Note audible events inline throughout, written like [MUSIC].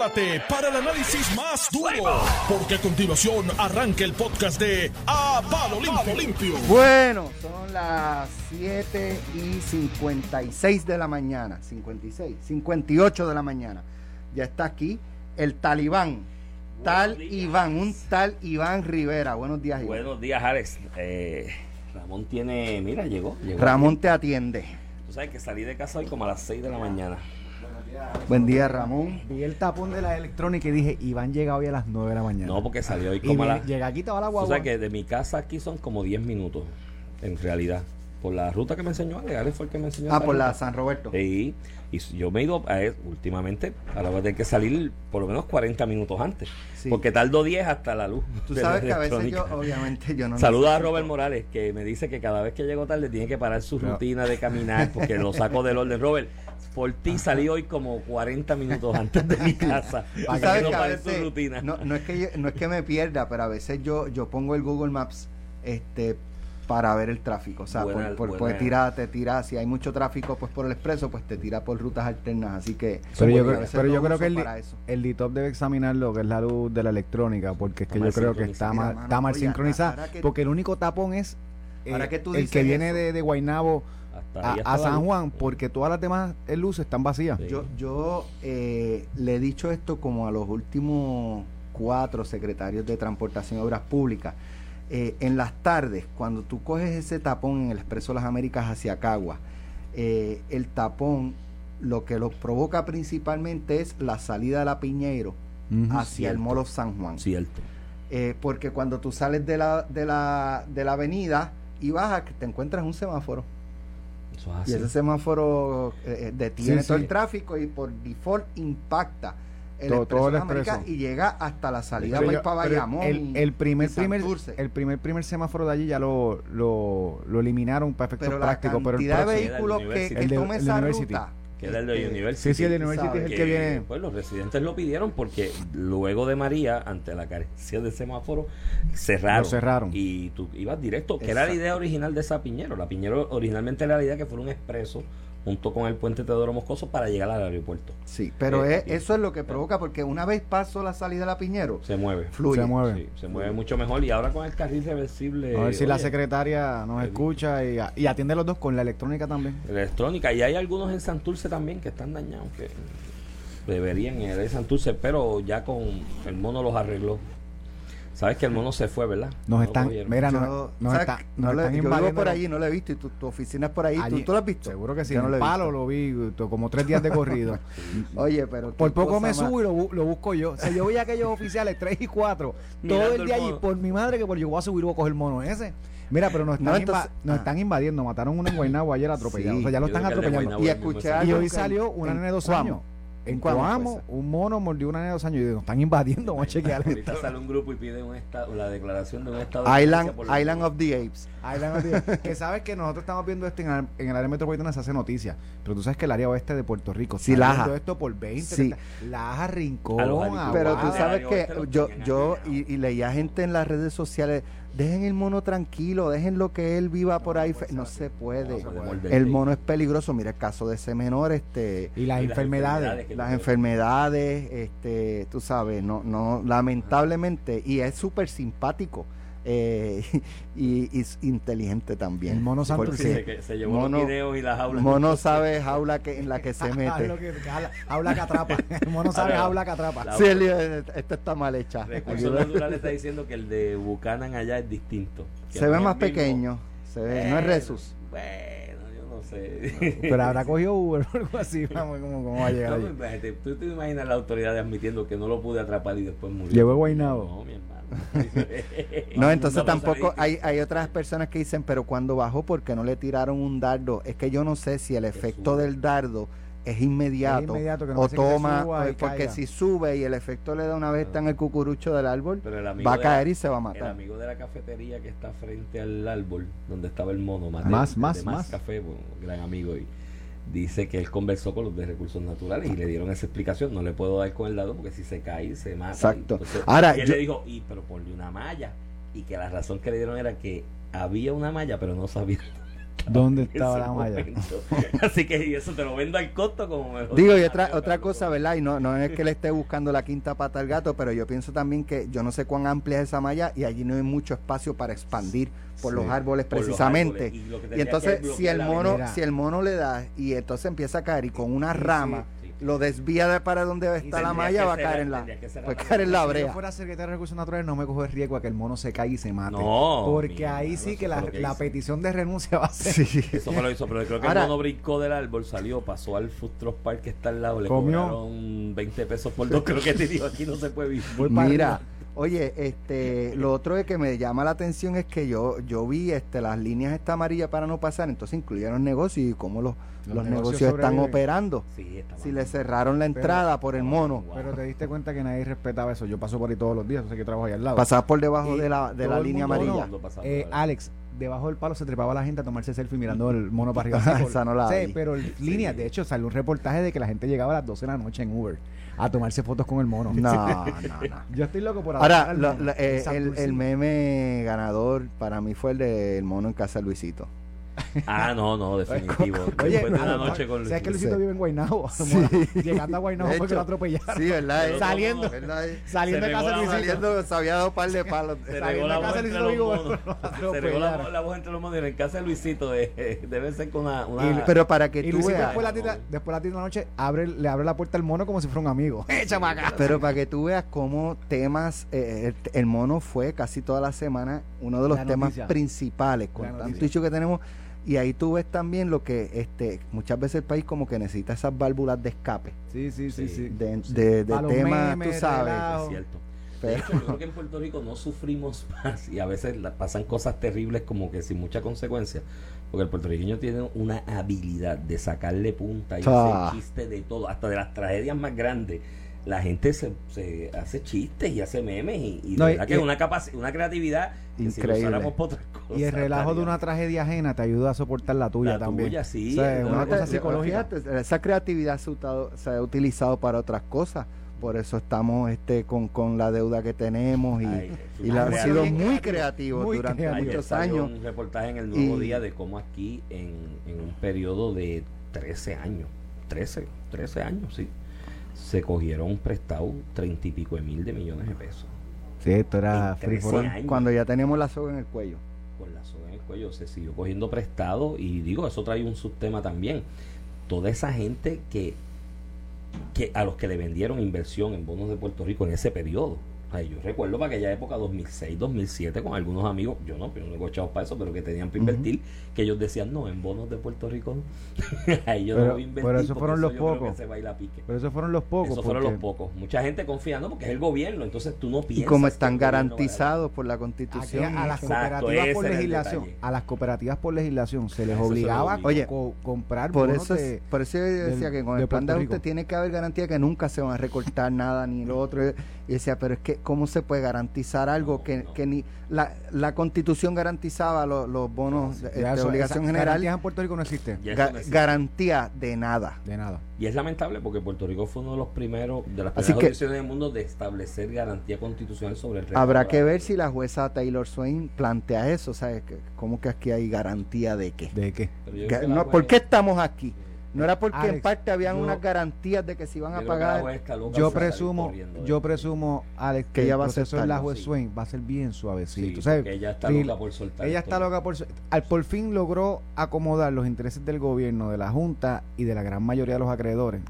prepárate para el análisis más duro, porque a continuación arranca el podcast de A Palo Limpio. Limpio. Bueno, son las 7 y 56 de la mañana. 56, 58 de la mañana. Ya está aquí el talibán. Tal Iván, un tal Iván Rivera. Buenos días, Iván. Buenos días, Alex. Eh, Ramón tiene, mira, llegó. llegó Ramón te atiende. Tú sabes que salí de casa hoy como a las 6 de la mañana. Buen día, Ramón. Vi el tapón de la electrónica y dije, Iván llega hoy a las 9 de la mañana. No, porque salió hoy y como a las... llega aquí, estaba la guagua. sabes que de mi casa aquí son como 10 minutos, en realidad. Por la ruta que me enseñó Alex, fue el que me enseñó Ah, por la. San Roberto. Sí, y yo me he ido a él últimamente, ahora voy a tener que salir por lo menos 40 minutos antes. Sí. Porque tardo 10 hasta la luz. Tú la sabes que a veces yo, obviamente, yo no. Saluda a Robert Morales, que me dice que cada vez que llego tarde tiene que parar su rutina de caminar porque lo saco del orden. Robert, por ti salí hoy como 40 minutos antes de mi casa. [LAUGHS] Para sabes que que no veces, rutina. no, no es que yo- no es que me pierda, pero a veces yo, yo pongo el Google Maps este para ver el tráfico. O sea, Buena- por, por- buena- pues tira, te tira, si hay mucho tráfico pues por el expreso, pues te tira por rutas alternas. Así que Pero yo, creo, pero yo creo que el, el DITOP debe examinar lo que es la luz de la electrónica, porque es que Está yo creo que está mal, está mal sincronizada. porque el único tapón es Ahora tú el dices que viene eso. de, de Guaynabo a, San. Juan, porque todas las demás eh, luces están vacías. Sí. Yo, yo eh, le he dicho esto como a los últimos cuatro secretarios de Transportación y Obras Públicas. Eh, en las tardes, cuando tú coges ese tapón en el Expreso Las Américas hacia Cagua, eh, el tapón lo que lo provoca principalmente es la salida de la Piñeiro hacia el. Molo San Juan. Cierto. Eh, porque cuando tú sales de la, de la, de la avenida y bajas, te encuentras un semáforo. Eso es Y ese semáforo eh, eh, detiene Sí, todo sí. el tráfico y por default impacta el Todo- el expreso. y llega hasta la salida yo- para Bayamón. el, el primer primer el primer primer semáforo de allí ya lo, lo, lo eliminaron para efectos pero la prácticos pero el cantidad de vehículos que, que El de- toma el de esa University. ruta. Que era el de este, University. sí sí el de University es el que viene Pues los residentes lo pidieron porque luego de María, ante la carencia de semáforo, cerraron. Lo cerraron. Y tú ibas directo, que era la idea original de esa Piñero. La Piñero originalmente era la idea que fuera un expreso junto con el puente Teodoro Moscoso para llegar al aeropuerto. Sí, pero Eh, es- eso es lo que provoca, porque una vez pasó la salida de la Piñero, Se mueve. fluye. se mueve Sí, se mueve mucho mejor. Y ahora con el carril reversible. a ver si la secretaria nos escucha y, y atiende los dos con la electrónica también Electrónica. Y hay algunos en Santurce también que están dañados. Que deberían ir de Santurce, pero ya con el mono los arregló. Sabes que el mono se fue, ¿verdad? nos No están cogieron. mira nos, Yo, nos está- No nos le- están yo vivo invadiendo por allí, no lo he visto, y tu, tu oficina es por ahí, ¿tú, Allí- tú lo has visto? Seguro que sí. Yo no en el he palo visto. lo vi como tres días de corrido. [LAUGHS] Oye, pero Por poco me más- subo y lo, bu- lo busco yo. O sea, yo vi a aquellos oficiales 3 y 4 todo Mirando el el día allí. Por mi madre que por yo voy a subir y voy a coger el mono ese. Mira, pero nos están, No, entonces- nos ah. están invadiendo. Mataron uno en Guaynabo ayer atropellado. Sí, o sea, ya lo están atropellando. Y escuché. Y hoy salió una en nena de dos años. En Coamo, un mono mordió una nena de dos años. Y digo, nos están invadiendo, vamos a chequear. Ahorita sale un grupo y pide un estado, la declaración de un estado. de Island, la- Island of the Apes. Island of the- que sabes que nosotros estamos viendo esto en, el- en el área metropolitana, se hace noticia. Pero tú sabes que el área oeste de Puerto Rico Sí, está viendo esto por 20, Sí. 30, Laja, Rincón, Aguada. Pero tú sabes que yo, yo y, y leía gente en las redes sociales, dejen el mono tranquilo, dejen lo que él viva por ahí. fe-". No se puede. No se puede morder. El mono es peligroso. Mira el caso de ese menor, este, Y las Y enfermedades. las tú- enfermedades, este, tú sabes, no, no, lamentablemente, y es súper simpático eh, [LAUGHS] y, y es inteligente también. El mono santurce. Se, que se llevó mono- los videos y las jaulas. mono sabe jaula que, en la que se [LAUGHS] mete. que- que habla- habla que atrapa. [LAUGHS] El mono sabe Ahora, habla que atrapa. Sí, esta está mal hecha. Recursos Naturales está diciendo que el de Buchanan allá es distinto. Se ve más mismo. pequeño, se ve, no es Resus. Bueno, yo no sé. Pero habrá cogido Uber [LAUGHS] o algo así. Vamos, ¿cómo, cómo va a llegar No, allí? pues, ¿Tú te imaginas la autoridad admitiendo que no lo pude atrapar y después murió? Llegó a Guaynabo. No, mi hermano. [LAUGHS] No, entonces tampoco hay, hay otras personas que dicen, pero cuando bajó, ¿por qué no le tiraron un dardo? Es que yo no sé si el efecto del dardo es inmediato, Es inmediato, que no o que toma, eh, porque caiga. si sube y el efecto le da una vez está en el cucurucho del árbol, el va a de caer la- y se va a El matar. amigo de la cafetería que está frente al árbol donde estaba el mono, Mateo, Más, de más, más, más. café, bueno, gran amigo y dice que él conversó con los de recursos naturales y le dieron esa explicación. No le puedo dar con el dado porque si se cae se mata. Exacto. Entonces, Ahora, y él yo- le dijo, y pero ponle una malla y que la razón que le dieron era que había una malla pero no sabía. ¿Dónde estaba la malla? [LAUGHS] Así que y eso te lo vendo al costo como mejor. Digo, y otra, otra cosa, ¿verdad? Y no, no es que le [LAUGHS] esté buscando la quinta pata al gato, pero yo pienso también que yo no sé cuán amplia es esa malla y allí no hay mucho espacio para expandir por Sí, los árboles por los precisamente. árboles. Y entonces, si el mono, si el mono le da y entonces empieza a caer y con una rama sí. Lo desvía de para donde está la malla, va a caer en la, la- caer en la Si yo brea. fuera secretario de Recursos Naturales, no me cojo el riesgo a que el mono se caiga y se mate. No, Porque mira, ahí sí que la, que petición de renuncia va a ser. Sí. [LAUGHS] Eso fue lo hizo, pero creo que Ahora- el mono brincó del árbol, salió, pasó al Food Truck Park que está al lado, le Comió. cobraron 20 pesos por dos. Creo que te dijo, aquí no se puede vivir. Mira, arriba. Oye, este, lo otro de que me llama la atención es que yo, yo vi este, las líneas esta amarillas para no pasar, entonces incluyeron negocios y cómo los, Los los, negocios negocios están operando. Sí, estaba Si le cerraron la entrada por el mono, Pero te diste cuenta que nadie respetaba eso. Yo paso por ahí todos los días, o sea que trabajo ahí al lado. pasaba por debajo Y de la, de la línea mundo, amarilla. no. Eh. Alex, debajo del palo se trepaba la gente a tomarse selfie mirando el mono para arriba. [LAUGHS] Esa no la Sí, vi. pero en línea, de hecho, salió un reportaje de que la gente llegaba a las 12 de la noche en Uber a tomarse fotos con el mono. No, [LAUGHS] no, no. Yo estoy loco por Ahora, lo- lo- eh, el, el meme ganador para mí fue el del mono en casa de Luisito. Ah, no, no, [LAUGHS] definitivo. Oye, Después de a una noche con ¿sabes que Luisito. Vive en Guaynabo? Sí. Llegando a Guaynabo De fue que hecho, lo atropellaron. Sí, ¿verdad? Saliendo. ¿verdad? Saliendo de casa Luisito. Saliendo, se había dado par de palos. Se Saliendo regó la de casa voz de entre Luisito Vigo, Se regó la, voz entre los monos. Y en casa de Luisito de- debe ser con una... una- Y- Pero para que Y tú Luisito veas, después, la de la noche abre, le abre la puerta al mono como si fuera un amigo. [LAUGHS] ¡Échame acá! pero para que tú veas cómo temas, eh, el, el mono fue casi toda la semana uno de los temas principales, con tanto hecho que tenemos. Y ahí tú ves también lo que este muchas veces el país como que necesita esas válvulas de escape, Sí, sí, sí, Sí. sí. de, temas, memes, tú sabes. Es cierto. De Pero- hecho, yo creo que en Puerto Rico no sufrimos [LAUGHS] más y a veces la- pasan cosas terribles como que sin mucha consecuencia. Porque el puertorriqueño tiene una habilidad de sacarle punta y Ah. hacer chiste de todo, hasta de las tragedias más grandes. La gente se, se hace chistes y hace memes y, y de No, y- verdad que y- es una, capaci- una creatividad que si Increíble. para otras cosas. Y el relajo de una tragedia ajena te ayuda a soportar la tuya La también. tuya, sí, O sea, es una cosa psicológica. Fíjate, esa creatividad se ha, usado- se ha utilizado para otras cosas. Por eso estamos este con, con la deuda que tenemos y, Ay, y la han sido muy creativo, creativos muy durante creativo. Ayer muchos salió años. un reportaje en el Nuevo Y- Día de cómo aquí en, en un periodo de 13 años, 13, 13 años, sí, se cogieron prestado 30 y pico de mil de millones de pesos. Sí, esto era free 13 for all. años. Cuando ya tenemos la soga en el cuello. Con la soga en el cuello se siguió cogiendo prestado y digo, eso trae un subtema también. Toda esa gente que, que a los que le vendieron inversión en bonos de Puerto Rico en ese periodo. Ay, yo recuerdo para aquella época 2006, 2007 con algunos amigos, yo no, yo no he echado para eso, pero que tenían para Ujú. invertir, que ellos decían, no, en bonos de Puerto Rico no. [LAUGHS] Ahí yo Pero- no voy a invertir pero esos porque fueron eso los pocos. que. Pero esos fueron los pocos. Esos fueron los pocos. Mucha gente confiando porque es el gobierno, entonces tú no Y piensas. como que están garantizados por la Aquí constitución. a las Exacto, cooperativas por legislación, a las cooperativas por legislación se les Eso se obligaba a co- comprar por bonos eso, es- de- por eso yo decía del- que con de el plan de Rico. tiene que haber garantía que nunca se van a recortar nada ni lo otro. Y decía, pero es que ¿cómo se puede garantizar algo No, que, no. que ni la, la constitución garantizaba lo- los bonos de, Ya de eso- obligación esa- general? garantías en Puerto Rico no existe. Ya eso Ga- no existe. garantía de nada. De nada. Y es lamentable porque Puerto Rico fue uno de los primeros, de las primeras jurisdicciones del mundo de establecer garantía constitucional sobre el resto Habrá que ver si la jueza Taylor Swain plantea eso, ¿sabes? Que- ¿Cómo que aquí hay garantía de qué? ¿De qué? No, ¿Por qué estamos aquí? No era porque en parte habían yo- unas garantías de que se iban a pagar. Yo presumo, yo presumo, Alex, Que que ella el va a de la juez sí. Swain va a ser bien suavecito. Sí, ella está Sí, loca por soltar Ella está loca por... Al por fin logró acomodar los intereses del gobierno, de la Junta y de la gran mayoría de los acreedores.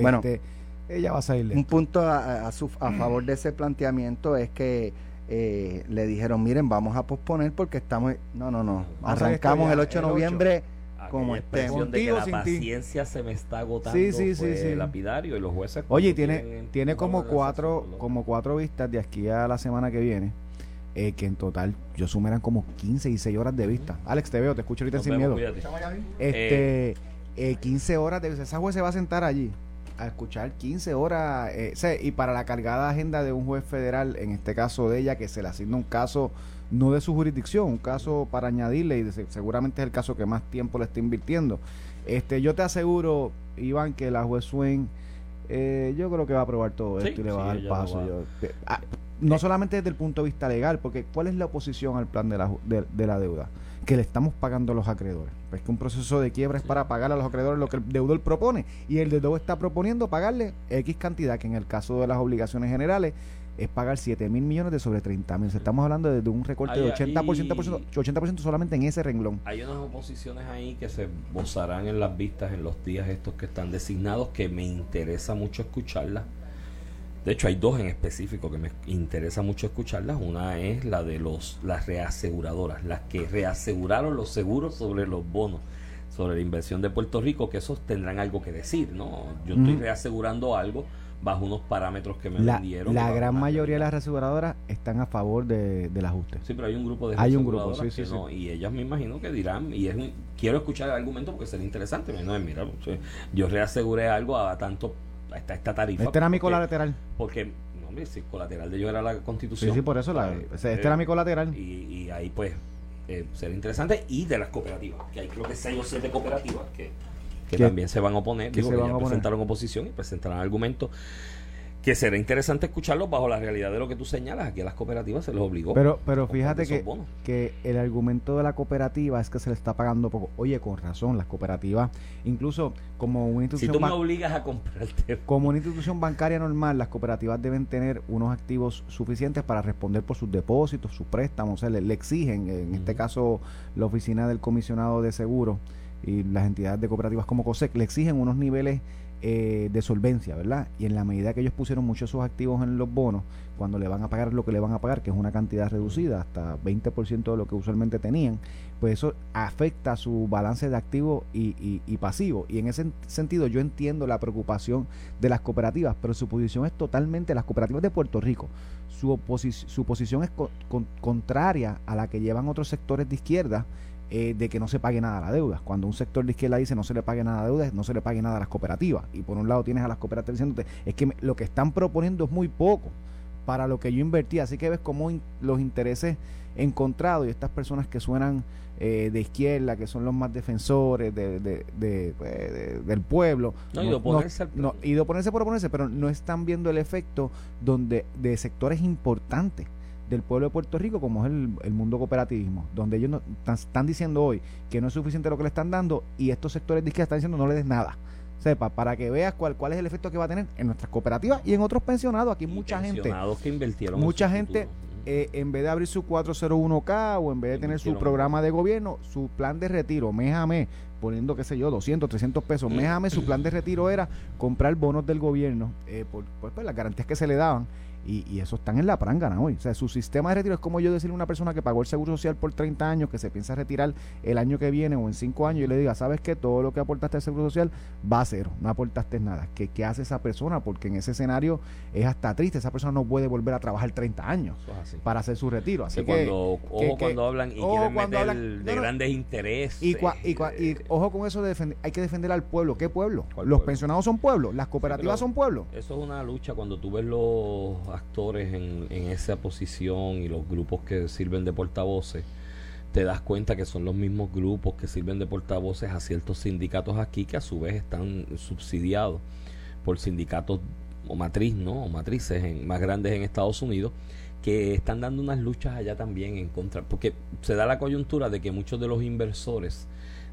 Bueno. Este, ella va a salir de Un esto. punto a, a su- a favor de ese planteamiento es que eh, le dijeron, miren, vamos a posponer porque estamos... No, no, no. Arrancamos el 8 de el 8. Como expresión de que la ti. paciencia se me está agotando Sí, sí, sí, fue sí. lapidario y los jueces Oye, tiene, tiene como cuatro, como cuatro vistas de aquí a la semana que viene. eh, que en total yo sumeran como 15 y 6 horas de vista. Alex, te veo, te escucho ahorita Nos sin vemos, miedo. cuídate. Este, eh, 15 horas de esa juez se va a sentar allí a escuchar 15 horas eh, y para la cargada agenda de un juez federal, en este caso de ella, que se le asigna un caso no de su jurisdicción, un caso para añadirle y de- seguramente es el caso que más tiempo le está invirtiendo. Este, yo te aseguro, Iván, que la juez Swain, eh, yo creo que va a aprobar todo Sí, esto y le va sí, a dar paso. Yo- ah, no solamente desde el punto de vista legal, porque ¿cuál es la oposición al plan de la, de, la deuda? Que le estamos pagando a los acreedores. Pues que un proceso de quiebra es para pagar a los acreedores lo que el deudor propone. Y el deudor está proponiendo pagarle X cantidad, que en el caso de las obligaciones generales es pagar 7 mil millones de sobre 30 mil. Estamos hablando de, un recorte de 80%, 80 solamente en ese renglón. Hay unas oposiciones ahí que se bozarán en las vistas en los días estos que están designados que me interesa mucho escucharlas de hecho, hay dos en específico que me interesa mucho escucharlas. Una es la de los las reaseguradoras, las que reaseguraron los seguros sobre los bonos, sobre la inversión de Puerto Rico, que esos tendrán algo que decir, ¿no? Yo estoy reasegurando algo bajo unos parámetros que me la, vendieron. La gran mayoría de las reaseguradoras están a favor de, del ajuste. Sí, pero hay un grupo de hay un grupo, sí, sí, y ellas me imagino que dirán, y es quiero escuchar el argumento porque sería interesante. No, mira, yo reaseguré algo a tanto esta, esta tarifa. Este era mi colateral. Porque, no, hombre, si colateral de ellos era la constitución. Sí, sí, por eso, la, este era mi colateral. Y, y ahí, pues, eh, será interesante. Y de las cooperativas, que hay creo que seis o siete cooperativas que, que también se van a oponer. Digo, que ya presentaron oposición y presentarán argumentos que será interesante escucharlo bajo la realidad de lo que tú señalas. Aquí a las cooperativas se les obligó. Pero, pero fíjate que, que el argumento de la cooperativa es que se le está pagando poco. Oye, con razón, las cooperativas, incluso como una institución. Si tú me obligas a comprarte. Como una institución bancaria normal, las cooperativas deben tener unos activos suficientes para responder por sus depósitos, sus préstamos. O sea, le, exigen, en este caso, la oficina del comisionado de seguros y las entidades de cooperativas como COSEC, le exigen unos niveles eh, de solvencia, ¿verdad? Y en la medida que ellos pusieron muchos de sus activos en los bonos, cuando le van a pagar lo que le van a pagar, que es una cantidad reducida, hasta 20% de lo que usualmente tenían, pues eso afecta su balance de activos y, y, y pasivos. Y en ese sentido yo entiendo la preocupación de las cooperativas, pero su posición es totalmente, las cooperativas de Puerto Rico, su, su posición es contraria a la que llevan otros sectores de izquierda eh, de que no se pague nada a la deuda. Cuando un sector de izquierda dice no se le pague nada a la deuda, no se le pague nada a las cooperativas. Y por un lado tienes a las cooperativas diciéndote, es que lo que están proponiendo es muy poco para lo que yo invertí. Así que ves cómo los intereses encontrados y estas personas que suenan eh, de izquierda, que son los más defensores de, de, pues, del pueblo. No, y de oponerse no, y de oponerse por oponerse, pero no están viendo el efecto donde de sectores importantes del pueblo de Puerto Rico como es el, mundo cooperativismo, donde ellos no, están, diciendo hoy que no es suficiente lo que le están dando y estos sectores de izquierda están diciendo no le des nada. Sepa, para que veas cuál, cuál es el efecto que va a tener en nuestras cooperativas y en otros pensionados. Aquí mucha gente. que invirtieron. Mucha gente, eh, en vez de abrir su 401k o en vez de tener su programa de gobierno, su plan de retiro mes a mes, poniendo, qué sé yo, 200, 300 pesos mes a mes, su plan de retiro era comprar bonos del gobierno eh, por, por, las garantías que se le daban y, y, eso están en la prangana hoy. O sea, su sistema de retiro es como yo decirle a una persona que pagó el seguro social por 30 años, que se piensa retirar el año que viene o en 5 años, y le diga, ¿sabes que Todo lo que aportaste al seguro social va a cero, no aportaste nada. ¿Qué, ¿Qué hace esa persona? Porque en ese escenario es hasta triste. Esa persona no puede volver a trabajar 30 años para hacer su retiro. Así que, cuando, ojo cuando hablan y quieren meter de grandes intereses. Y, y, y, ojo con eso de defender, hay que defender al pueblo. ¿Qué pueblo? Los pensionados son pueblos, las cooperativas son pueblos. Eso es una lucha cuando tú ves los actores en esa posición y los grupos que sirven de portavoces, te das cuenta que son los mismos grupos que sirven de portavoces a ciertos sindicatos aquí que a su vez están subsidiados por sindicatos o matriz, ¿no? O matrices en, más grandes en Estados Unidos que están dando unas luchas allá también en contra, porque se da la coyuntura de que muchos de los inversores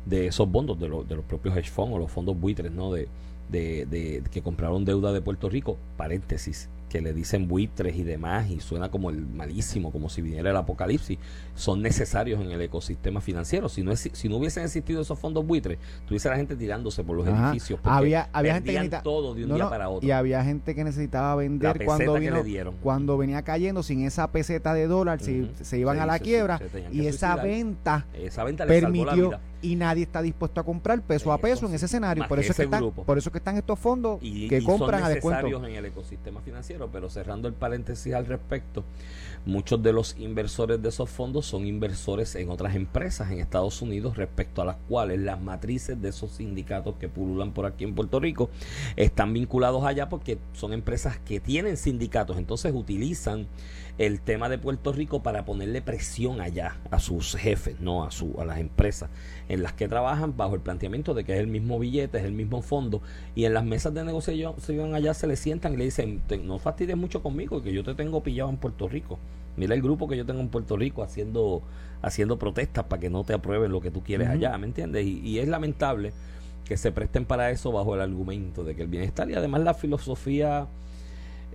de esos fondos, de, de los propios hedge funds o los fondos buitres, ¿no? De, de, de, que compraron deuda de Puerto Rico, paréntesis, que le dicen buitres y demás y suena como el malísimo, como si viniera el apocalipsis, son necesarios en el ecosistema financiero. Si no, si no hubiesen existido esos fondos buitres, tuviese la gente tirándose por los edificios. Había, había gente que todo de un día para otro. Y había gente que necesitaba vender cuando vino, cuando venía cayendo sin esa peseta de dólar, se iban a la quiebra y esa venta, esa venta permitió y nadie está dispuesto a comprar peso a peso en ese escenario. Por eso, es que están, por eso que están estos fondos que compran a descuento. en el ecosistema financiero, pero cerrando el paréntesis al respecto, muchos de los inversores de esos fondos son inversores en otras empresas en Estados Unidos respecto a las cuales las matrices de esos sindicatos que pululan por aquí en Puerto Rico están vinculados allá porque son empresas que tienen sindicatos, entonces utilizan el tema de Puerto Rico para ponerle presión allá a sus jefes, no a su a las empresas en las que trabajan bajo el planteamiento de que es el mismo billete, es el mismo fondo y en las mesas de negociación allá se le sientan y le dicen no fastidies mucho conmigo, que yo te tengo pillado en Puerto Rico. Mira el grupo que yo tengo en Puerto Rico haciendo, haciendo protestas para que no te aprueben lo que tú quieres allá, ¿me entiendes? Y, y es lamentable que se presten para eso bajo el argumento de que el bienestar y además la filosofía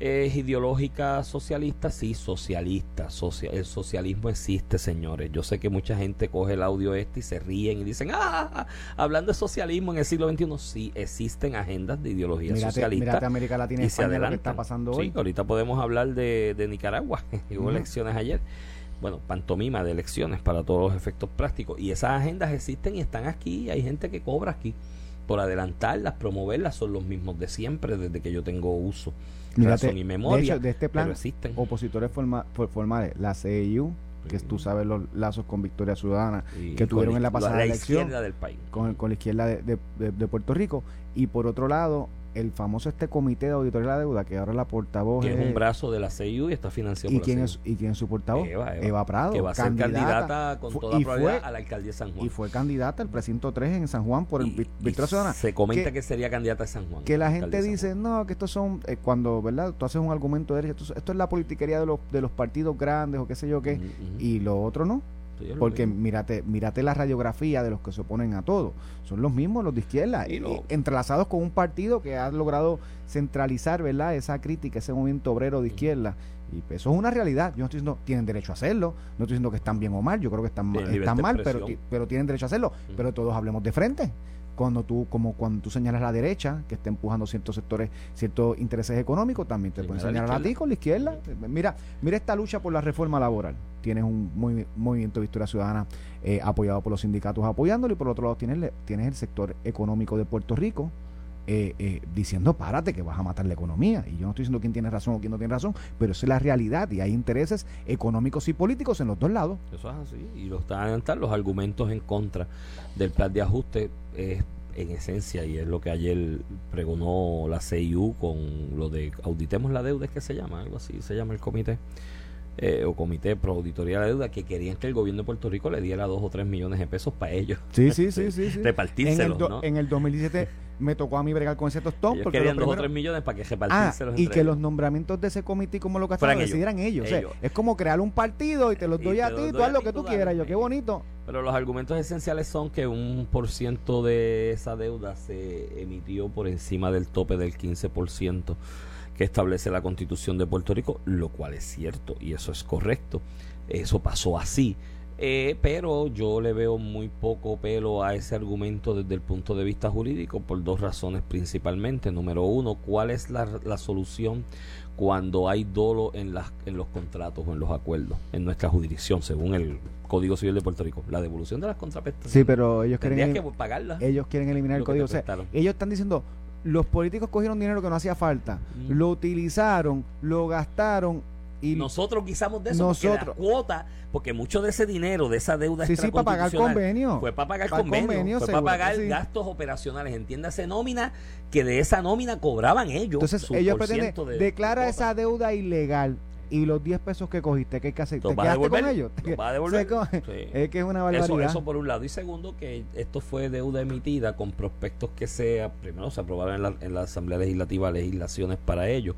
es ideológica socialista, sí, socialista. el socialismo existe, señores. Yo sé que mucha gente coge el audio este y se ríen y dicen, ah, hablando de socialismo en el siglo XXI, sí, existen agendas de ideología socialista. Mírate América Latina y, se lo que está pasando hoy. Sí, ahorita podemos hablar de, de Nicaragua. [LAUGHS] Hubo elecciones ayer. Bueno, pantomima de elecciones para todos los efectos prácticos. Y esas agendas existen y están aquí. Hay gente que cobra aquí por adelantarlas, promoverlas, son los mismos de siempre, desde que yo tengo uso, razón y memoria. De, este plan, opositores formales, la CIU, que tú sabes los lazos con Victoria Ciudadana que tuvieron en la pasada elección del país. Con, con la izquierda de, de, Puerto Rico y por otro lado el famoso este comité de auditoría de la deuda, que ahora la portavoz que es, un brazo de la CIU y está financiado ¿Y quién es ¿Y quién es su portavoz? Eva, Prado. Que va a ser candidata, con toda probabilidad a la alcaldía de San Juan. Y fue candidata al precinto 3 en San Juan por el Victoria Ciudadana. Se comenta que, sería candidata de San Juan. Que la gente dice, no, que estos son, eh, cuando, ¿verdad? Tú haces un argumento de derecha, esto, es la politiquería de los, de los partidos grandes o qué sé yo qué, y lo otro no. Porque mírate, mírate la radiografía de los que se oponen a todo. Son los mismos los de izquierda, y entrelazados con un partido que ha logrado centralizar ¿verdad? esa crítica, ese movimiento obrero de izquierda. Y eso es una realidad. Yo no estoy diciendo tienen derecho a hacerlo, no estoy diciendo que están bien o mal, yo creo que están, están mal, pero, pero tienen derecho a hacerlo. Pero todos hablemos de frente cuando tú como cuando tú señalas la derecha que está empujando ciertos sectores ciertos intereses económicos también te pueden señalar a ti con la izquierda. Mira mira esta lucha por la reforma laboral. Tienes un movimiento de Victoria Ciudadana eh, apoyado por los sindicatos apoyándolo y por otro lado tienes tienes el sector económico de Puerto Rico eh, eh, diciendo párate que vas a matar la economía. Y yo no estoy diciendo quién tiene razón o quién no tiene razón, pero esa es la realidad y hay intereses económicos y políticos en los dos lados. Eso es así. Y los están los argumentos en contra del plan de ajuste es en esencia y es lo que ayer pregonó la CIU con lo de auditemos la deuda, es que se llama, algo así se llama el comité. Eh, o comité pro auditoría de la deuda que querían que el gobierno de Puerto Rico le diera dos o tres millones de pesos para ellos. Sí, sí, sí, sí. [LAUGHS] Repartírselos, en el, ¿no? en el 2017 me tocó a mí bregar con ese tostón. porque querían dos o tres millones para que repartírselos. Ah, y que los nombramientos de ese comité como lo que hacían decidieran ellos. es como crear un partido y te los doy a ti, tú haz lo que tú quieras. Yo, qué bonito. Pero los argumentos esenciales son que un por ciento de esa deuda se emitió por encima del tope del 15% que establece la constitución de Puerto Rico, lo cual es cierto y eso es correcto. Eso pasó así. Eh, pero yo le veo muy poco pelo a ese argumento desde el punto de vista jurídico por dos razones principalmente. Número uno, ¿cuál es la, la solución cuando hay dolo en, las, en los contratos o en los acuerdos en nuestra jurisdicción, según el Código Civil de Puerto Rico? La devolución de las contraprestaciones. Sí, pero ellos quieren, que pagarlas. ellos quieren eliminar el código. O sea, ellos están diciendo, los políticos cogieron dinero que no hacía falta, mm. lo utilizaron, lo gastaron y nosotros guisamos de eso nosotros, porque la cuota, porque mucho de ese dinero, de esa deuda sí, sí, para pagar convenio. Fue para pagar convenio, fue para pagar gastos operacionales, entiéndase nómina, que de esa nómina cobraban ellos. Entonces ellos pretenden, declara esa deuda ilegal y los 10 pesos que cogiste, ¿qué hay que hacer? ¿Te quedaste con ellos? Va a [LAUGHS] devolver. Es que es una barbaridad. Eso, por un lado. Y segundo, que esto fue deuda emitida con prospectos que sea, primero se aprobaron en la, en la Asamblea Legislativa legislaciones para ello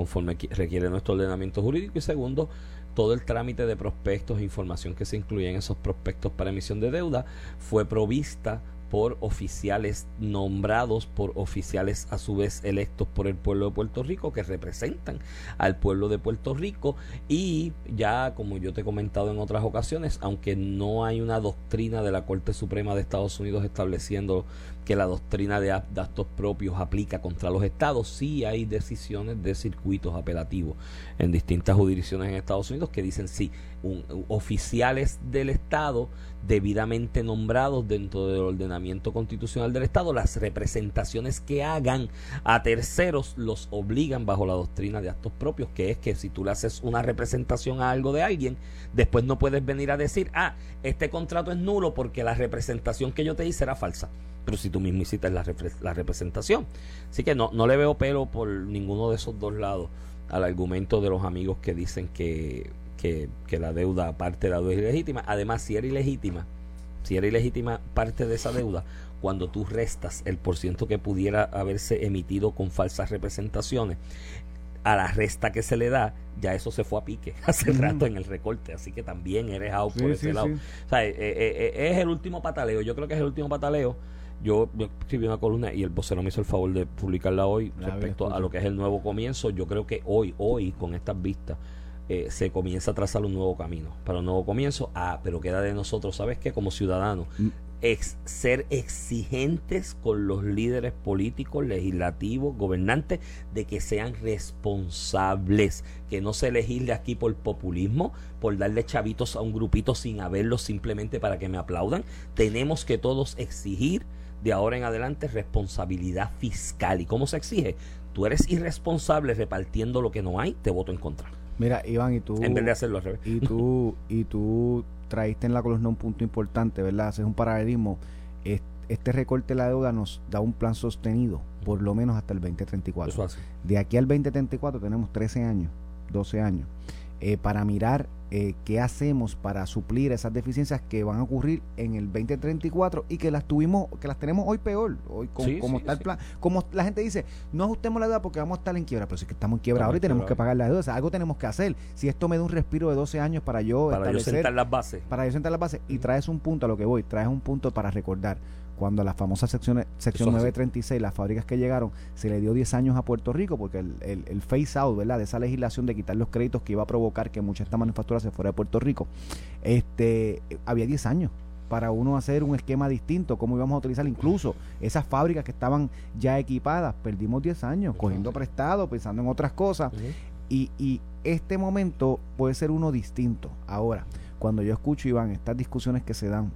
conforme requiere nuestro ordenamiento jurídico. Y segundo, todo el trámite de prospectos e información que se incluye en esos prospectos para emisión de deuda fue provista por oficiales nombrados por oficiales a su vez electos por el pueblo de Puerto Rico que representan al pueblo de Puerto Rico. Y ya como yo te he comentado en otras ocasiones aunque no hay una doctrina de la Corte Suprema de Estados Unidos estableciendo que la doctrina de actos propios aplica contra los estados, sí hay decisiones de circuitos apelativos en distintas jurisdicciones en Estados Unidos que dicen sí, oficiales del estado debidamente nombrados dentro del ordenamiento constitucional del estado, las representaciones que hagan a terceros los obligan bajo la doctrina de actos propios, que es que si tú le haces una representación a algo de alguien, después no puedes venir a decir, ah, este contrato es nulo porque la representación que yo te hice era falsa pero si tú mismo hiciste la, la representación. Así que no, no le veo pelo por ninguno de esos dos lados al argumento de los amigos que dicen que, que, que la deuda, parte de la deuda es ilegítima. Además, si era ilegítima, si era ilegítima parte de esa deuda, cuando tú restas el porciento que pudiera haberse emitido con falsas representaciones, a la resta que se le da, ya eso se fue a pique [LAUGHS] hace rato en el recorte, así que también eres out por ese lado. O sea, eh, eh, eh, es el último pataleo, yo creo que es el último pataleo. Yo, escribí una columna y el vocero me hizo el favor de publicarla hoy respecto a lo que es el nuevo comienzo. Yo creo que hoy, hoy, con estas vistas, se comienza a trazar un nuevo camino para un nuevo comienzo. Ah, pero queda de nosotros, ¿sabes qué? Como ciudadanos, mm ser exigentes con los líderes políticos, legislativos, gobernantes, de que sean responsables, que no se legisle aquí por populismo, por darle chavitos a un grupito sin haberlos simplemente para que me aplaudan. Tenemos que todos exigir de ahora en adelante responsabilidad fiscal. ¿Y cómo se exige? Tú eres irresponsable repartiendo lo que no hay, te voto en contra. Mira, Iván, y tú... En vez de hacerlo al revés. Y tú, y tú traíste en la columna un punto importante, ¿verdad? Haces un paralelismo. Este recorte de la deuda nos da un plan sostenido, por lo menos hasta el 2034. De aquí al 2034 tenemos 13 años, 12 años. Eh, para mirar eh, qué hacemos para suplir esas deficiencias que van a ocurrir en el 2034 y que las tuvimos, que las tenemos hoy peor, hoy como está el plan, como la gente dice, no ajustemos la deuda porque vamos a estar en quiebra, pero si es que estamos en quiebra ahora y tenemos que pagar la deuda, algo tenemos que hacer. Si esto me da un respiro de 12 años para yo para yo sentar las bases, para yo sentar las bases y traes un punto a lo que voy, traes un punto para recordar cuando la famosa sección, sección 936, las fábricas que llegaron, se le dio 10 años a Puerto Rico porque el, el, el face out ¿verdad? de esa legislación de quitar los créditos que iba a provocar que mucha de esta manufactura se fuera de Puerto Rico, este, había 10 años para uno hacer un esquema distinto, cómo íbamos a utilizar incluso esas fábricas que estaban ya equipadas, perdimos 10 años cogiendo prestado, pensando en otras cosas, y, y este momento puede ser uno distinto. Ahora, cuando yo escucho, Iván, estas discusiones que se dan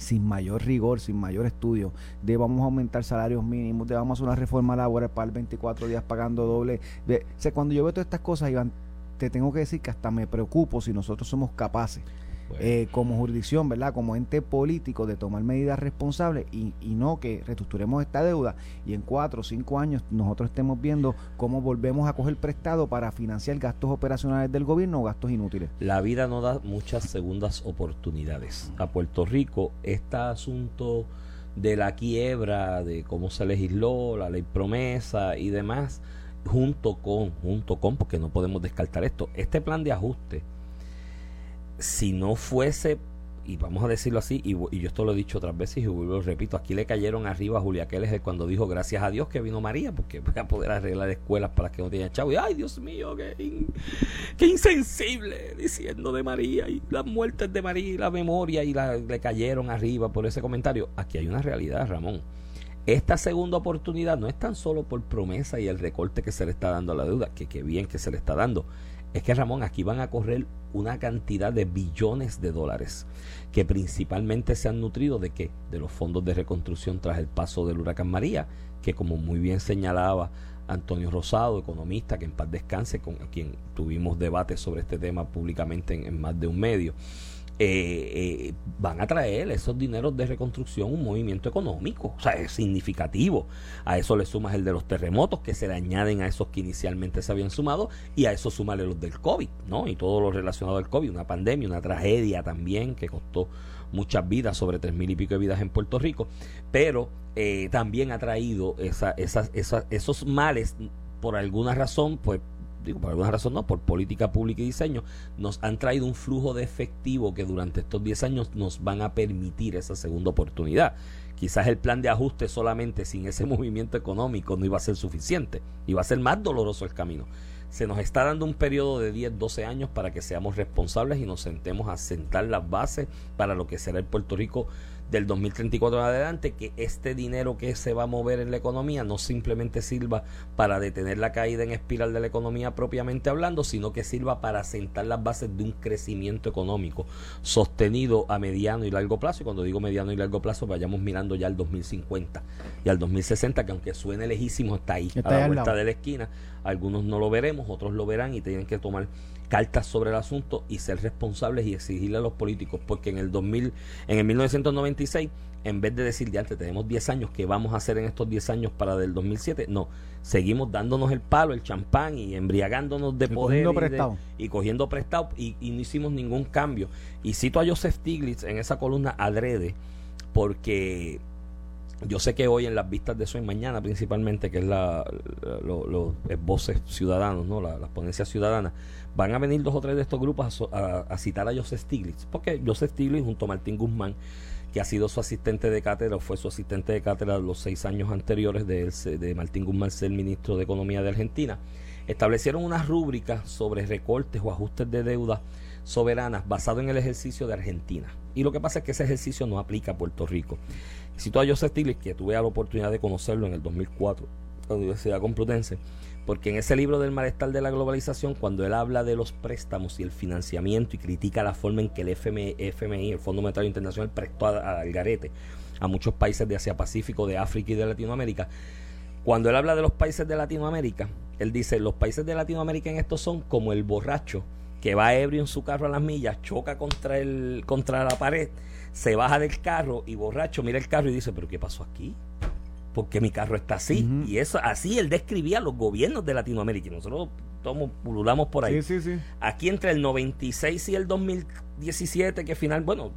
sin mayor rigor, sin mayor estudio, de vamos a aumentar salarios mínimos, de vamos a hacer una reforma laboral para el 24 días pagando doble. De, o cuando yo veo todas estas cosas, Iván, te tengo que decir que hasta me preocupo si nosotros somos capaces eh, como jurisdicción, ¿verdad? Como ente político de tomar medidas responsables y, y, no que reestructuremos esta deuda y en cuatro o cinco años nosotros estemos viendo cómo volvemos a coger prestado para financiar gastos operacionales del gobierno o gastos inútiles. La vida no da muchas segundas oportunidades. A Puerto Rico, este asunto de la quiebra, de cómo se legisló, la ley promesa y demás, junto con, junto con, porque no podemos descartar esto, este plan de ajuste si no fuese, y vamos a decirlo así, y, yo esto lo he dicho otras veces y lo repito, aquí le cayeron arriba a Julia Keles cuando dijo gracias a Dios que vino María, porque voy a poder arreglar escuelas para que no tienen chavo. Y ay, Dios mío, qué, qué insensible diciendo de María y las muertes de María y la memoria y la, le cayeron arriba por ese comentario. Aquí hay una realidad, Ramón. Esta segunda oportunidad no es tan solo por promesa y el recorte que se le está dando a la deuda, que qué bien que se le está dando es que Ramón, aquí van a correr una cantidad de billones de dólares que principalmente se han nutrido de qué? De los fondos de reconstrucción tras el paso del huracán María, que como muy bien señalaba Antonio Rosado, economista, que en paz descanse, con quien tuvimos debates sobre este tema públicamente en más de un medio, eh, eh, van a traer esos dineros de reconstrucción un movimiento económico, o sea, es significativo. A eso le sumas el de los terremotos que se le añaden a esos que inicialmente se habían sumado y a eso súmale los del COVID, ¿no? Y todo lo relacionado al COVID, una pandemia, una tragedia también que costó muchas vidas, sobre tres mil y pico de vidas en Puerto Rico, pero eh, también ha traído esos males por alguna razón, pues digo, por alguna razón no, por política pública y diseño, nos han traído un flujo de efectivo que durante estos 10 años nos van a permitir esa segunda oportunidad. Quizás el plan de ajuste solamente sin ese [LAUGHS] movimiento económico no iba a ser suficiente, iba a ser más doloroso el camino. Se nos está dando un periodo de 10, 12 años para que seamos responsables y nos sentemos a sentar las bases para lo que será el Puerto Rico del 2034 en adelante que este dinero que se va a mover en la economía no simplemente sirva para detener la caída en espiral de la economía propiamente hablando, sino que sirva para sentar las bases de un crecimiento económico sostenido a mediano y largo plazo. Y cuando digo mediano y largo plazo, vayamos mirando ya al 2050 y al 2060, que aunque suene lejísimo, está ahí, a la vuelta de la esquina. Algunos no lo veremos, otros lo verán y tienen que tomar cartas sobre el asunto y ser responsables y exigirle a los políticos, porque en el 2000, en el 1996, en vez de decir, ya tenemos 10 años, ¿qué vamos a hacer en estos 10 años para del 2007? No, seguimos dándonos el palo, el champán y embriagándonos de poder y, cogiendo prestado y, y, no hicimos ningún cambio. Y cito a Joseph Stiglitz en esa columna adrede, porque Yo sé que hoy en las vistas de eso y mañana principalmente, que es la, los voces ciudadanos, ¿no? las ponencias ciudadanas, van a venir dos o tres de estos grupos a, citar a Joseph Stiglitz, porque Joseph Stiglitz junto a Martín Guzmán, que ha sido su asistente de cátedra, o fue su asistente de cátedra los seis años anteriores de, de Martín Guzmán ser ministro de Economía de Argentina, establecieron unas rúbricas sobre recortes o ajustes de deuda soberanas basado en el ejercicio de Argentina. Y lo que pasa es que ese ejercicio no aplica a Puerto Rico. Cito a Joseph Stiglitz, que tuve la oportunidad de conocerlo en el 2004 en la Universidad Complutense, porque en ese libro del malestar de la globalización, cuando él habla de los préstamos y el financiamiento y critica la forma en que el FMI, el Fondo Monetario Internacional, prestó al garete a muchos países de Asia Pacífico, de África y de Latinoamérica, cuando él habla de los países de Latinoamérica, él dice, los países de Latinoamérica en esto son como el borracho que va ebrio en su carro a las millas, choca contra, el, contra la pared, se baja del carro y borracho mira el carro y dice, pero ¿qué pasó aquí? Porque mi carro está así. Y eso así él describía los gobiernos de Latinoamérica. Y nosotros todos pululamos por ahí. Aquí entre el 96 y el 2017, que final, bueno,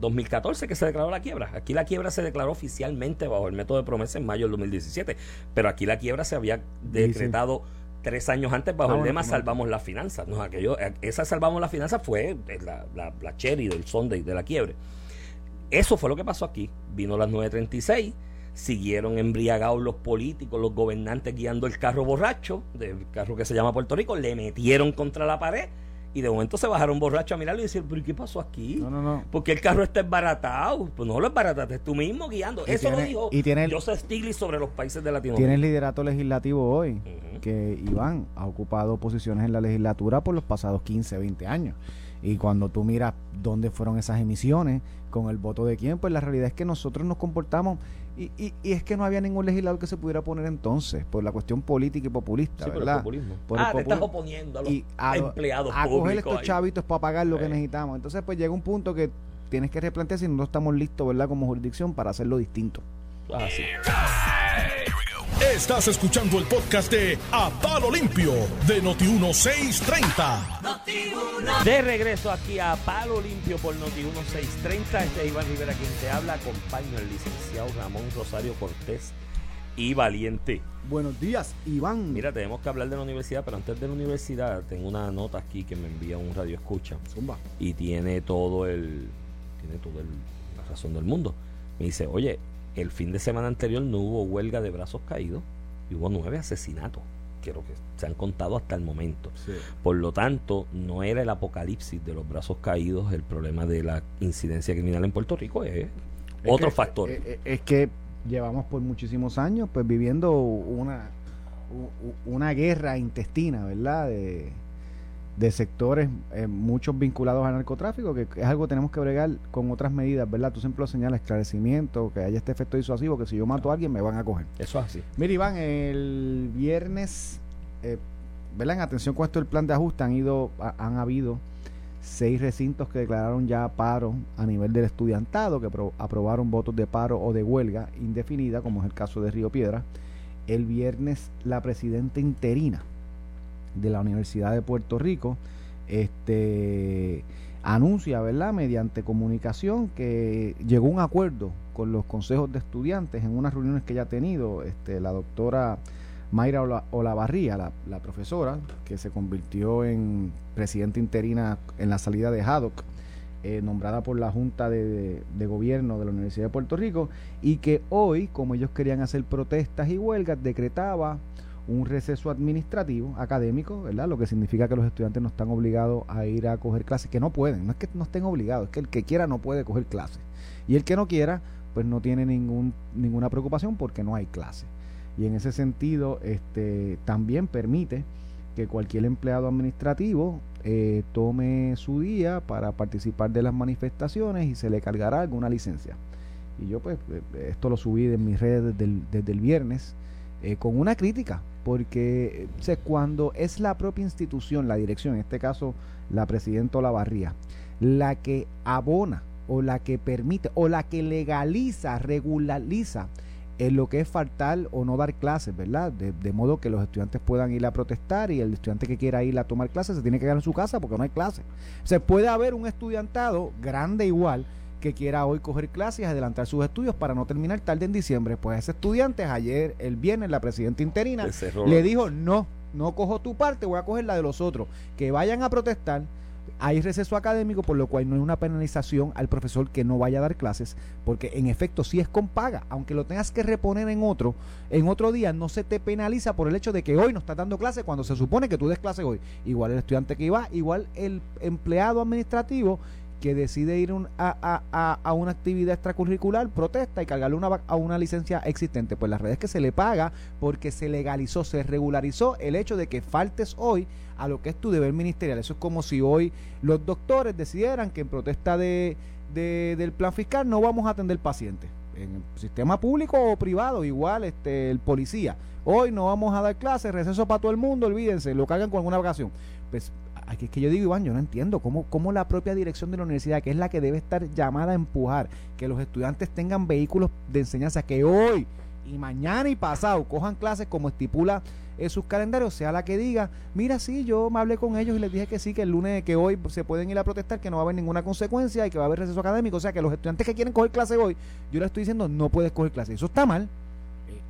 2014 que se declaró la quiebra. Aquí la quiebra se declaró oficialmente bajo el método de promesa en mayo del 2017. Pero aquí la quiebra se había decretado tres años antes bajo el lema Salvamos las finanzas. No, aquello, eh, esa Salvamos las finanzas fue eh, la, la, cherry del Sunday, de la quiebre. Eso fue lo que pasó aquí. Vino las 9.36, siguieron embriagados los políticos, los gobernantes guiando el carro borracho, del carro que se llama Puerto Rico, le metieron contra la pared y de momento se bajaron borrachos a mirarlo y decir, pero ¿qué pasó aquí? No, no, no. Porque el carro está embaratado. Pues no lo embarataste, tú mismo guiando. Eso lo dijo y tiene Joseph Stiglitz sobre los países de Latinoamérica. Tiene el liderato legislativo hoy, que Iván ha ocupado posiciones en la legislatura por los pasados 15, 20 años. Y cuando tú miras dónde fueron esas emisiones, con el voto de quién, pues la realidad es que nosotros nos comportamos y, y, es que no había ningún legislador que se pudiera poner entonces por la cuestión política y populista, ¿verdad? Por el populismo. ah, te estás oponiendo a los empleados a coger estos chavitos para pagar lo que necesitamos. Entonces, pues llega un punto que tienes que replantear si no estamos listos, ¿verdad? Como jurisdicción para hacerlo distinto. Así. Estás escuchando el podcast de A Palo Limpio de Noti1630. De regreso aquí a Palo Limpio por Noti1630. Este es Iván Rivera quien te habla. Acompaño al licenciado Ramón Rosario Cortés y Valiente. Buenos días, Iván. Mira, tenemos que hablar de la universidad, pero antes de la universidad tengo una nota aquí que me envía un radio escucha. Zumba. Y tiene todo el. Tiene todo el, la razón del mundo. Me dice, oye, el fin de semana anterior no hubo huelga de brazos caídos y hubo nueve asesinatos, que que se han contado hasta el momento. Por lo tanto, no era el apocalipsis de los brazos caídos el problema de la incidencia criminal en Puerto Rico, es, otro factor. Es, eh, eh, es, que llevamos por muchísimos años pues viviendo una, una guerra intestina, ¿verdad? De, de sectores, eh, muchos vinculados al narcotráfico, que es algo que tenemos que bregar con otras medidas, ¿verdad? Tú siempre lo señalas, esclarecimiento, que haya este efecto disuasivo, que si yo mato a alguien me van a coger. Eso es así. Mira, Iván, el viernes, eh, ¿verdad? En atención con esto del plan de ajuste, han, ido, han habido seis recintos que declararon ya paro a nivel del estudiantado, que aprobaron votos de paro o de huelga indefinida, como es el caso de Río Piedra. El viernes, la presidenta interina de la Universidad de Puerto Rico, este anuncia, ¿verdad?, mediante comunicación que llegó un acuerdo con los consejos de estudiantes en unas reuniones que ya ha tenido este, la doctora Mayra Olavarría, la, la profesora, que se convirtió en presidenta interina en la salida de Haddock, eh, nombrada por la Junta de, de, Gobierno de la Universidad de Puerto Rico, y que hoy, como ellos querían hacer protestas y huelgas, decretaba un receso administrativo, académico, ¿verdad? Lo que significa que los estudiantes no están obligados a ir a coger clases, que no pueden, no es que no estén obligados, es que el que quiera no puede coger clases. Y el que no quiera, pues no tiene ningún, ninguna preocupación porque no hay clase. Y en ese sentido, este, también permite que cualquier empleado administrativo eh, tome su día para participar de las manifestaciones y se le cargará alguna licencia. Y yo pues eh, esto lo subí en mis redes desde el viernes eh, con una crítica, porque cuando es la propia institución, la dirección, en este caso la presidenta Olavarría, la que abona o la que permite o la que legaliza, regulariza en lo que es faltar o no dar clases, ¿verdad? De, modo que los estudiantes puedan ir a protestar y el estudiante que quiera ir a tomar clases se tiene que quedar en su casa porque no hay clases. Se puede haber un estudiantado grande igual que quiera hoy coger clases y adelantar sus estudios para no terminar tarde en diciembre. Pues ese estudiante ayer, el viernes, la presidenta interina le dijo, no, no cojo tu parte, voy a coger la de los otros. Que vayan a protestar hay receso académico, por lo cual no hay una penalización al profesor que no vaya a dar clases, porque en efecto sí es con paga, aunque lo tengas que reponer en otro, en otro día no se te penaliza por el hecho de que hoy no estás dando clase cuando se supone que tú des clase hoy. Igual el estudiante que iba, igual el empleado administrativo que decide ir a, una actividad extracurricular, protesta y cargarle una, a una licencia existente. Pues las redes que se le paga porque se legalizó, se regularizó el hecho de que faltes hoy a lo que es tu deber ministerial. Eso es como si hoy los doctores decidieran que en protesta de, del plan fiscal no vamos a atender pacientes. En el sistema público o privado, igual este el policía. Hoy no vamos a dar clases, receso para todo el mundo, olvídense, lo cargan con alguna vacación. Pues aquí es que yo digo, Iván, yo no entiendo cómo, cómo la propia dirección de la universidad, que es la que debe estar llamada a empujar, que los estudiantes tengan vehículos de enseñanza, que hoy y mañana y pasado cojan clases como estipula en sus calendarios, sea la que diga, mira, sí, yo me hablé con ellos y les dije que sí, que el lunes, que hoy se pueden ir a protestar, que no va a haber ninguna consecuencia y que va a haber receso académico. O sea, que los estudiantes que quieren coger clase hoy, yo les estoy diciendo, no puedes coger clase. Eso está mal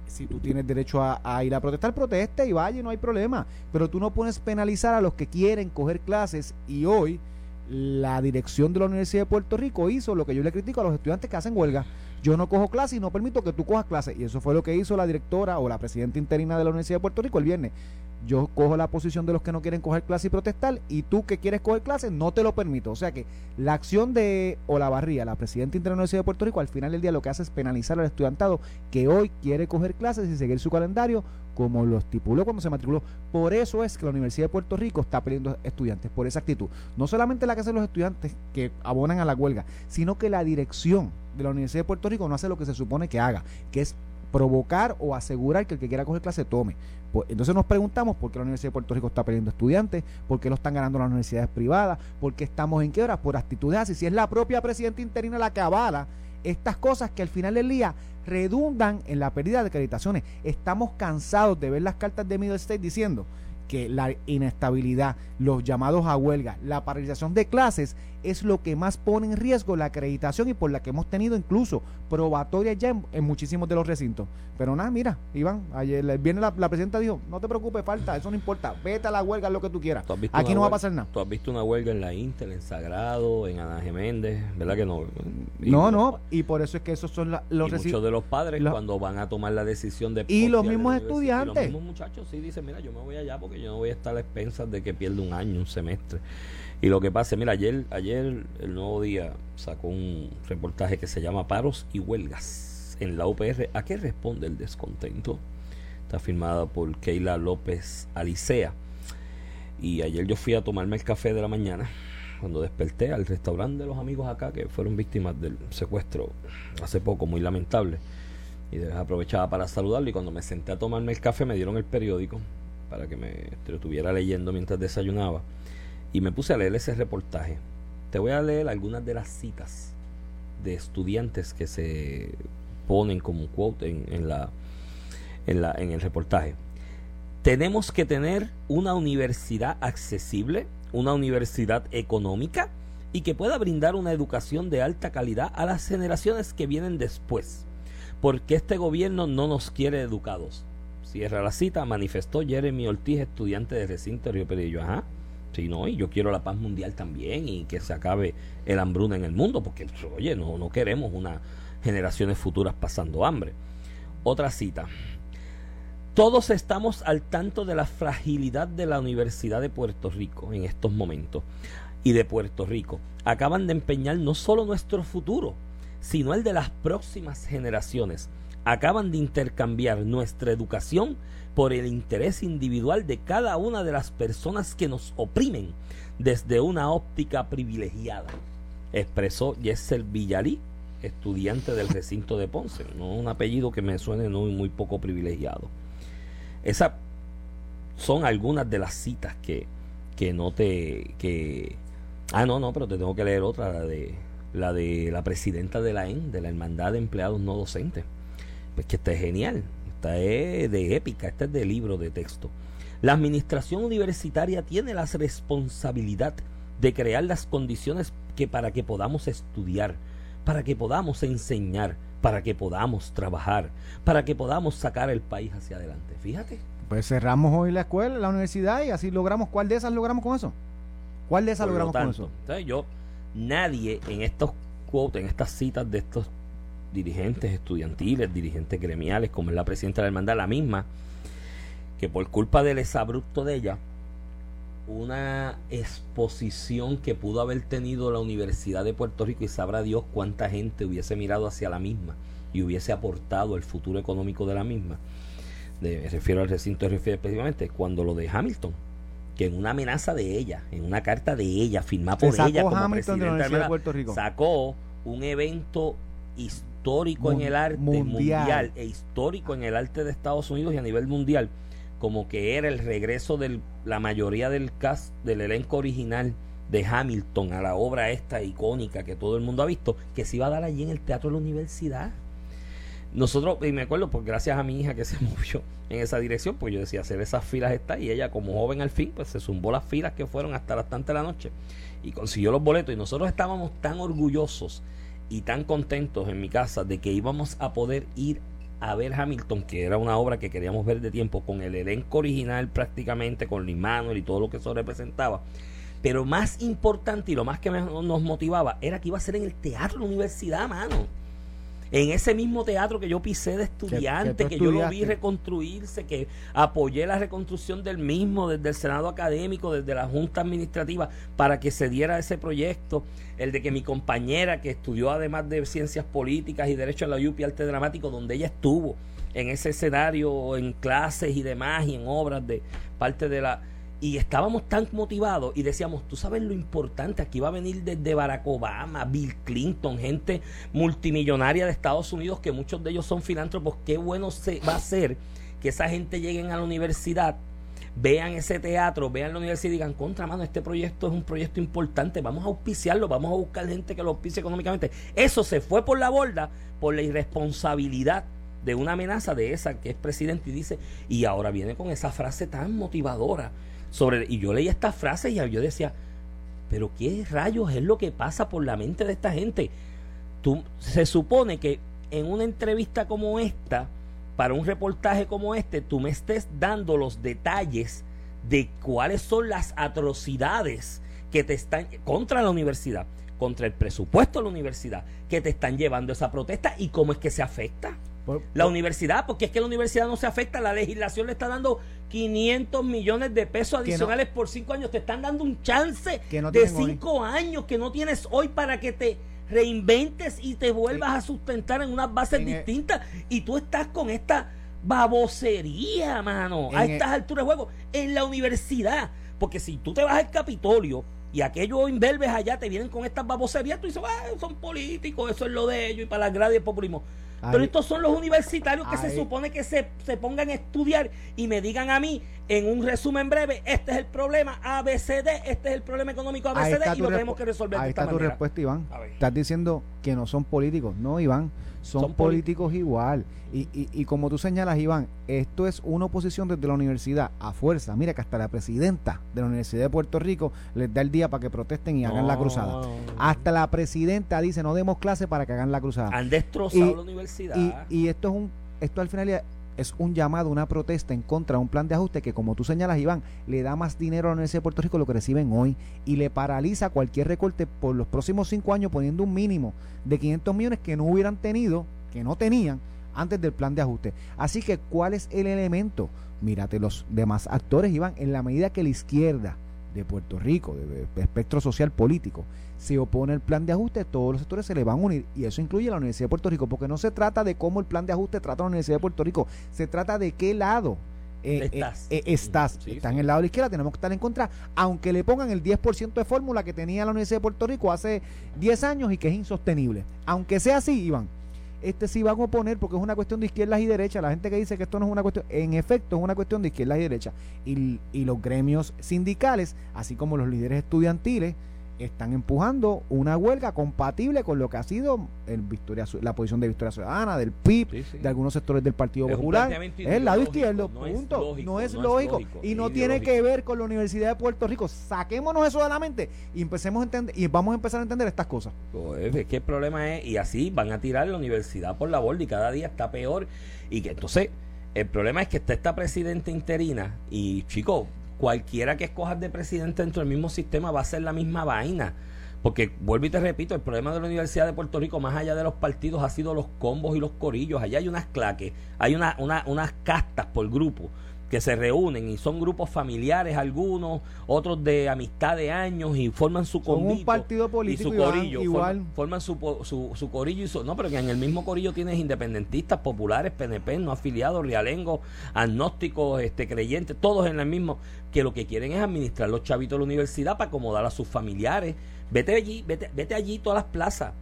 si tú tienes derecho a, ir a protestar, proteste y vaya, no hay problema. Pero tú no puedes penalizar a los que quieren coger clases y hoy la dirección de la Universidad de Puerto Rico hizo lo que yo le critico a los estudiantes que hacen huelga. Yo no cojo clases y no permito que tú cojas clases. Y eso fue lo que hizo la directora o la presidenta interina de la Universidad de Puerto Rico el viernes yo cojo la posición de los que no quieren coger clase y protestar y tú que quieres coger clase no te lo permito. O sea que la acción de Olavarría, la presidenta de la Universidad de Puerto Rico, al final del día lo que hace es penalizar al estudiantado que hoy quiere coger clases y seguir su calendario como lo estipuló cuando se matriculó. Por eso es que la Universidad de Puerto Rico está pidiendo estudiantes, por esa actitud. No solamente la que hacen los estudiantes que abonan a la huelga, sino que la dirección de la Universidad de Puerto Rico no hace lo que se supone que haga, que es provocar o asegurar que el que quiera coger clase tome. Pues, entonces nos preguntamos por qué la Universidad de Puerto Rico está perdiendo estudiantes, por qué lo están ganando las universidades privadas, por qué estamos en quiebra, por actitudes así. Si es la propia presidenta interina la que avala estas cosas que al final del día redundan en la pérdida de acreditaciones. Estamos cansados de ver las cartas de Middle State diciendo que la inestabilidad, los llamados a huelga, la paralización de clases es lo que más pone en riesgo la acreditación y por la que hemos tenido incluso probatorias ya en, muchísimos de los recintos. Pero nada, mira, Iván, ayer viene la, presidenta dijo, no te preocupes, falta, eso no importa, vete a la huelga, lo que tú quieras. Aquí no va a pasar nada. Tú has visto una huelga en la Intel, en Sagrado, en Ana Geméndez, ¿verdad que no? no, no, y por eso es que esos son los recintos. Muchos de los padres cuando van a tomar la decisión de... Y los mismos estudiantes. los mismos muchachos sí dicen, mira, yo me voy allá porque yo no voy a estar a expensas de que pierda un año, un semestre. Y lo que pasa, mira, ayer, ayer el Nuevo Día sacó un reportaje que se llama Paros y Huelgas en la UPR. ¿A qué responde el descontento? Está firmada por Keila López Alicea. Y ayer yo fui a tomarme el café de la mañana cuando desperté al restaurante de los amigos acá que fueron víctimas del secuestro hace poco, muy lamentable. Y aprovechaba para saludarlo y cuando me senté a tomarme el café me dieron el periódico para que me estuviera leyendo mientras desayunaba. Y me puse a leer ese reportaje. Te voy a leer algunas de las citas de estudiantes que se ponen como quote en, la, en, la, en el reportaje. Tenemos que tener una universidad accesible, una universidad económica y que pueda brindar una educación de alta calidad a las generaciones que vienen después. Porque este gobierno no nos quiere educados Cierra la cita, manifestó Jeremy Ortiz, estudiante de recinto Río Pedrillo. Ajá. Sí, no, y yo quiero la paz mundial también y que se acabe el hambruna en el mundo, porque, oye, no, no queremos unas generaciones futuras pasando hambre. Otra cita. Todos estamos al tanto de la fragilidad de la Universidad de Puerto Rico en estos momentos y de Puerto Rico. Acaban de empeñar no solo nuestro futuro, sino el de las próximas generaciones acaban de intercambiar nuestra educación por el interés individual de cada una de las personas que nos oprimen desde una óptica privilegiada, expresó Yesel Villalí, estudiante del recinto de Ponce, un apellido que me suene muy, poco privilegiado. Esas son algunas de las citas que, que no te que ah no no pero te tengo que leer otra la de la de la presidenta de la EN de la hermandad de empleados no docentes. Pues que está es genial, esta es de épica, esta es de libro de texto. La administración universitaria tiene la responsabilidad de crear las condiciones que para que podamos estudiar, para que podamos enseñar, para que podamos trabajar, para que podamos sacar el país hacia adelante. Fíjate. Pues cerramos hoy la escuela, la universidad y así logramos. ¿Cuál de esas logramos con eso? ¿Cuál de esas logramos con eso? yo, nadie en estos quotes, en estas citas de estos dirigentes estudiantiles, dirigentes gremiales, como es la presidenta de la hermandad, la misma, que por culpa del exabrupto de ella, una exposición que pudo haber tenido la Universidad de Puerto Rico y sabrá Dios cuánta gente hubiese mirado hacia la misma y hubiese aportado el futuro económico de la misma. De, me refiero al recinto, refiero específicamente cuando lo de Hamilton, que en una amenaza de ella, en una carta de ella, firmada por ella como Hamilton presidenta de, de Puerto Rico. sacó un evento histórico en el arte mundial. e histórico en el arte de Estados Unidos y a nivel mundial como que era el regreso de la mayoría del cast del elenco original de Hamilton a la obra esta icónica que todo el mundo ha visto, que se iba a dar allí en el Teatro de la Universidad. Nosotros, y me acuerdo, pues gracias a mi hija que [LAUGHS] se movió en esa dirección, pues yo decía hacer esas filas está, y ella como joven al fin, pues se zumbó las filas que fueron hasta las tantas de la noche y consiguió los boletos y nosotros estábamos tan orgullosos y tan contentos en mi casa de que íbamos a poder ir a ver Hamilton, que era una obra que queríamos ver de tiempo, con el elenco original prácticamente, con Lee Manuel y todo lo que eso representaba. Pero más importante y lo más que nos motivaba era que iba a ser en el teatro de la universidad, mano en ese mismo teatro que yo pisé de estudiante, que, yo lo vi reconstruirse, que apoyé la reconstrucción del mismo desde el Senado Académico, desde la Junta Administrativa, para que se diera ese proyecto, el de que mi compañera, que estudió además de ciencias políticas y derecho a la UPI Arte Dramático, donde ella estuvo en ese escenario, en clases y demás, y en obras de parte de la y estábamos tan motivados y decíamos, tú sabes lo importante, aquí va a venir desde Barack Obama, Bill Clinton, gente multimillonaria de Estados Unidos, que muchos de ellos son filántropos, qué bueno se, va a ser que esa gente lleguen a la universidad, vean ese teatro, vean la universidad y digan, contra mano, este proyecto es un proyecto importante, vamos a auspiciarlo, vamos a buscar gente que lo auspicie económicamente. Eso se fue por la borda por la irresponsabilidad de una amenaza de esa que es presidente y dice, y ahora viene con esa frase tan motivadora y yo leía estas frases y yo decía, pero qué rayos es lo que pasa por la mente de esta gente. Tú, se supone que en una entrevista como esta, para un reportaje como este, tú me estés dando los detalles de cuáles son las atrocidades que te están contra la universidad, contra el presupuesto de la universidad, que te están llevando esa protesta y cómo es que se afecta la universidad, porque es que la universidad no se afecta, la legislación le está dando 500 millones de pesos adicionales por 5 años, te están dando un chance de 5 años que no tienes hoy para que te reinventes y te vuelvas a sustentar en unas bases distintas. Y tú estás con esta babosería, mano, a estas alturas de juego en la universidad, porque si tú te vas al Capitolio y aquellos imberbes allá te vienen con estas baboserías, tú dices, ah, son políticos, eso es lo de ellos y para las gradas del populismo. Pero estos son los universitarios que se supone que se, se, pongan a estudiar y me digan a mí, en un resumen breve, este es el problema ABCD, este es el problema económico ABCD y lo tenemos que resolver Ahí está tu respuesta, Iván. Estás diciendo que no son políticos. No, Iván, son, políticos igual. Y, y, y, como tú señalas, Iván, esto es una oposición desde la universidad a fuerza. Mira que hasta la presidenta de la Universidad de Puerto Rico les da el día para que protesten y hagan la cruzada. Hasta la presidenta dice, no demos clase para que hagan la cruzada. Han destrozado la universidad. Y, esto es un esto al final es un llamado, una protesta en contra de un plan de ajuste que, como tú señalas, Iván, le da más dinero a la Universidad de Puerto Rico lo que reciben hoy y le paraliza cualquier recorte por los próximos cinco años, poniendo un mínimo de 500 millones que no hubieran tenido, que no tenían antes del plan de ajuste. Así que, ¿cuál es el elemento? Mírate los demás actores, Iván, en la medida que la izquierda de Puerto Rico, de, espectro social político, se opone al plan de ajuste, todos los sectores se le van a unir y eso incluye a la Universidad de Puerto Rico, porque no se trata de cómo el plan de ajuste trata a la Universidad de Puerto Rico, se trata de qué lado eh, estás. Eh, eh, estás. en el lado de la izquierda, tenemos que estar en contra, aunque le pongan el 10% de fórmula que tenía la Universidad de Puerto Rico hace 10 años y que es insostenible. Aunque sea así, Iván, este sí van a oponer porque es una cuestión de izquierdas y derechas. La gente que dice que esto no es una cuestión, en efecto es una cuestión de izquierdas y derechas. Y, y los gremios sindicales, así como los líderes estudiantiles, están empujando una huelga compatible con lo que ha sido el Victoria, la posición de Victoria Ciudadana, del PIB, Sí, sí. de algunos sectores del Partido Es Popular. Es el lado izquierdo, no es punto. lógico, no es no es lógico. y no es tiene que ver con la Universidad de Puerto Rico. Saquémonos eso de la mente y empecemos a entender, y vamos a empezar a entender estas cosas. Pues, es que el problema es, y así van a tirar la universidad por la borda y cada día está peor. Y que entonces, el problema es que está esta presidenta interina y chicos, cualquiera que escojas de presidente dentro del mismo sistema va a ser la misma vaina. Porque vuelvo y te repito, el problema de la Universidad de Puerto Rico, más allá de los partidos, ha sido los combos y los corillos. Allá hay unas claques, hay una, una- unas castas por grupo que se reúnen y son grupos familiares algunos, otros de amistad de años y forman su Son un partido político, y su corillo igual. forman- forman su, su, su corillo y su, no pero que en el mismo corillo tienes independentistas populares PNP no afiliados realengos agnósticos este creyentes todos en el mismo que lo que quieren es administrar los chavitos de la universidad para acomodar a sus familiares vete allí vete, vete allí todas las plazas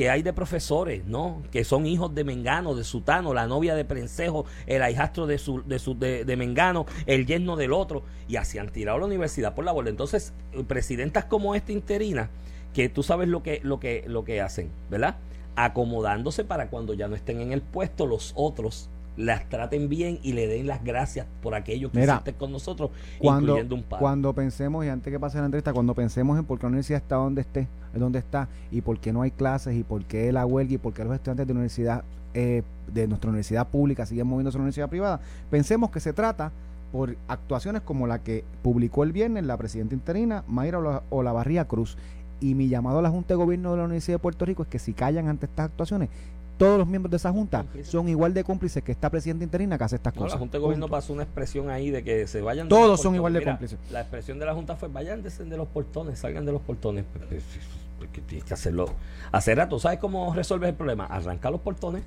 que hay de profesores, ¿no? Que son hijos de Mengano, de Sutano, la novia de Prensejo, el hijastro de, su, de, su, de, de Mengano, el yerno del otro, y así han tirado la universidad por la borda. Entonces, presidentas como esta interina, que tú sabes lo que, lo que, lo que hacen, ¿verdad? Acomodándose para cuando ya no estén en el puesto, los otros las traten bien y le den las gracias por aquello que Mira, hiciste con nosotros, Cuando, incluyendo un padre. cuando pensemos, y antes que pase la entrevista, cuando pensemos en por qué la universidad está donde esté, donde está, y por qué no hay clases, y por qué la huelga, y por qué los estudiantes de la universidad, eh, de nuestra universidad pública siguen moviéndose a la universidad privada, pensemos que se trata por actuaciones como la que publicó el viernes la presidenta interina, Mayra Ola- Olavarría Cruz. Y mi llamado a la Junta de Gobierno de la Universidad de Puerto Rico es que si callan ante estas actuaciones, todos los miembros de esa Junta son igual de cómplices que esta presidenta interina que hace estas No, la cosas. Junta de Gobierno Punto. pasó una expresión ahí de que se vayan. Todos son portones. igual de Mira, cómplices. La expresión de la Junta fue: vayan de los portones, salgan de los portones. Pues, pues, pues, que tienes que hacerlo. Hacer rato, ¿sabes cómo resuelves el problema? Arranca los portones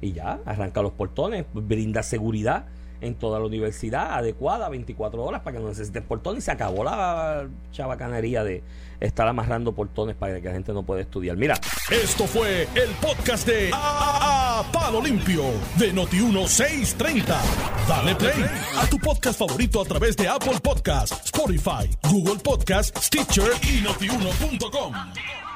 y ya, arranca los portones, brinda seguridad en toda la universidad adecuada, 24 horas para que no necesites portones y se acabó la chabacanería de estar amarrando portones para que la gente no pueda estudiar. Mira, Esto fue el podcast de A, A- Palo Limpio de Noti1630. Dale play a tu podcast favorito a través de Apple Podcasts, Spotify, Google Podcasts, Stitcher y notiuno.com.